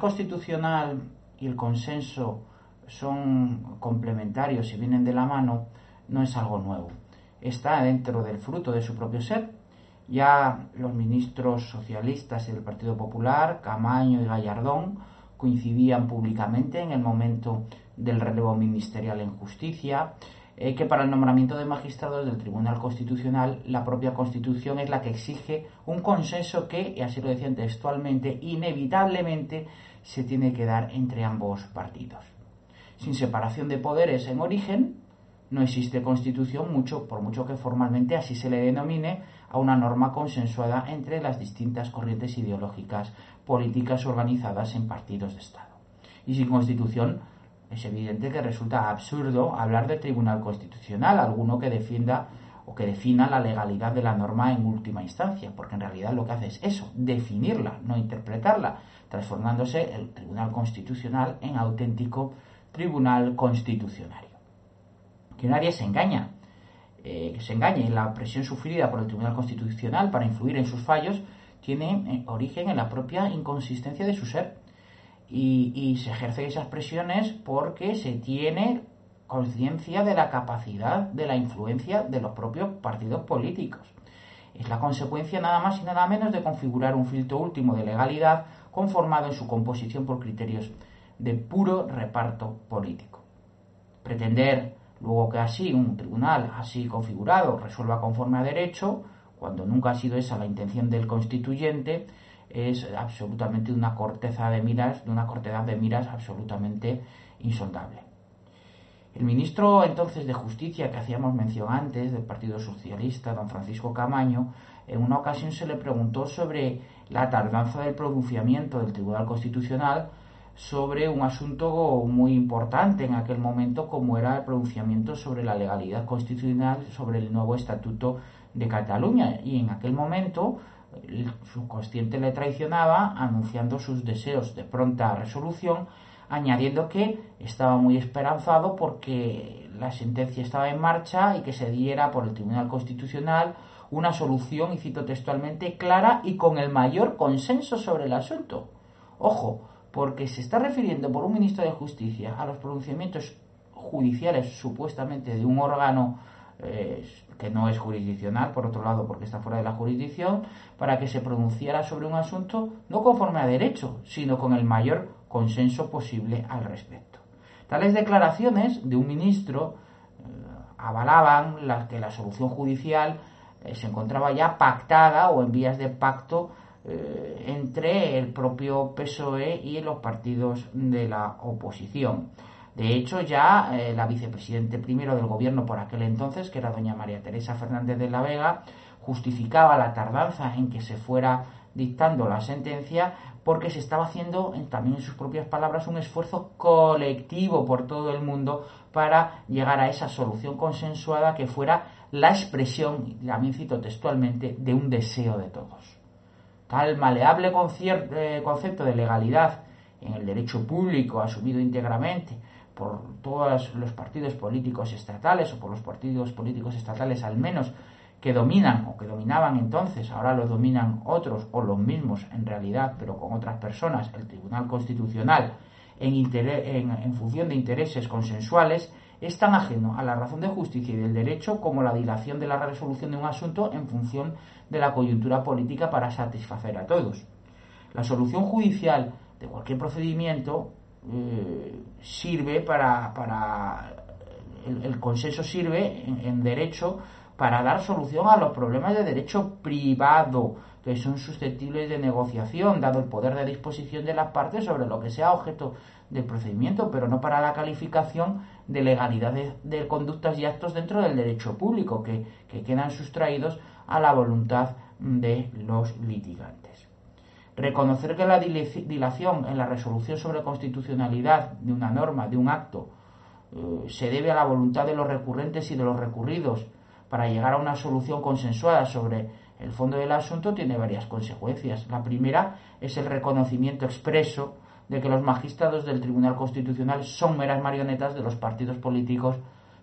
Constitucional y el consenso son complementarios y vienen de la mano, no es algo nuevo. Está dentro del fruto de su propio ser. Ya los ministros socialistas y del Partido Popular, Camaño y Gallardón, coincidían públicamente en el momento del relevo ministerial en justicia, eh, que para el nombramiento de magistrados del Tribunal Constitucional la propia Constitución es la que exige un consenso que, y así lo decían textualmente, inevitablemente se tiene que dar entre ambos partidos. Sin separación de poderes en origen, no existe constitución, mucho, por mucho que formalmente así se le denomine, a una norma consensuada entre las distintas corrientes ideológicas políticas organizadas en partidos de Estado. Y sin constitución es evidente que resulta absurdo hablar de tribunal constitucional, alguno que defienda o que defina la legalidad de la norma en última instancia, porque en realidad lo que hace es eso, definirla, no interpretarla, transformándose el tribunal constitucional en auténtico tribunal constitucionario. Que nadie se engaña, eh, se engañe, la presión sufrida por el tribunal constitucional para influir en sus fallos tiene eh, origen en la propia inconsistencia de su ser. Y, se ejercen esas presiones porque se tiene conciencia de la capacidad de la influencia de los propios partidos políticos. Es la consecuencia nada más y nada menos de configurar un filtro último de legalidad conformado en su composición por criterios de puro reparto político. Pretender luego que así un tribunal así configurado resuelva conforme a derecho, cuando nunca ha sido esa la intención del constituyente, es absolutamente una corteza de miras, de una cortedad de miras absolutamente insondable. El ministro entonces de Justicia que hacíamos mención antes del Partido Socialista, don Francisco Camaño, en una ocasión se le preguntó sobre la tardanza del pronunciamiento del Tribunal Constitucional sobre un asunto muy importante en aquel momento como era el pronunciamiento sobre la legalidad constitucional sobre el nuevo estatuto de Cataluña y en aquel momento el subconsciente le traicionaba anunciando sus deseos de pronta resolución añadiendo que estaba muy esperanzado porque la sentencia estaba en marcha y que se diera por el Tribunal Constitucional una solución, y cito textualmente, clara y con el mayor consenso sobre el asunto. Ojo, porque se está refiriendo por un ministro de Justicia a los pronunciamientos judiciales supuestamente de un órgano que no es jurisdiccional, por otro lado, porque está fuera de la jurisdicción, para que se pronunciara sobre un asunto no conforme a derecho, sino con el mayor consenso posible al respecto. Tales declaraciones de un ministro eh, avalaban la, que la solución judicial eh, se encontraba ya pactada o en vías de pacto eh, entre el propio PSOE y los partidos de la oposición. De hecho, ya eh, la vicepresidente primero del gobierno por aquel entonces, que era doña María Teresa Fernández de la Vega, justificaba la tardanza en que se fuera dictando la sentencia porque se estaba haciendo, también en sus propias palabras, un esfuerzo colectivo por todo el mundo para llegar a esa solución consensuada que fuera la expresión, también cito textualmente, de un deseo de todos. Tal maleable eh, concepto de legalidad en el derecho público asumido íntegramente por todos los partidos políticos estatales o por los partidos políticos estatales al menos que dominan o que dominaban entonces, ahora lo dominan otros o los mismos en realidad, pero con otras personas, el Tribunal Constitucional, en función de intereses consensuales, es tan ajeno a la razón de justicia y del derecho como la dilación de la resolución de un asunto en función de la coyuntura política para satisfacer a todos. La solución judicial de cualquier procedimiento eh, sirve para, para el, consenso sirve en, derecho para dar solución a los problemas de derecho privado que son susceptibles de negociación, dado el poder de disposición de las partes sobre lo que sea objeto del procedimiento, pero no para la calificación de legalidad de, conductas y actos dentro del derecho público, que, que quedan sustraídos a la voluntad de los litigantes. Reconocer que la dilación en la resolución sobre constitucionalidad de una norma, de un acto, eh, se debe a la voluntad de los recurrentes y de los recurridos para llegar a una solución consensuada sobre el fondo del asunto tiene varias consecuencias. La primera es el reconocimiento expreso de que los magistrados del Tribunal Constitucional son meras marionetas de los partidos políticos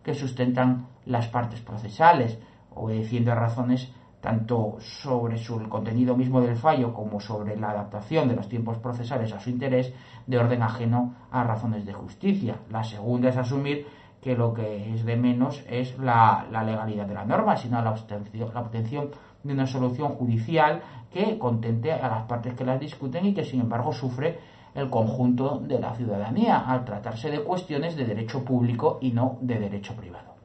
que sustentan las partes procesales, obedeciendo a razones tanto sobre el contenido mismo del fallo como sobre la adaptación de los tiempos procesales a su interés de orden ajeno a razones de justicia. La segunda es asumir que lo que es de menos es la, legalidad de la norma, sino la obtención, la obtención de una solución judicial que contente a las partes que las discuten y que sin embargo sufre el conjunto de la ciudadanía al tratarse de cuestiones de derecho público y no de derecho privado.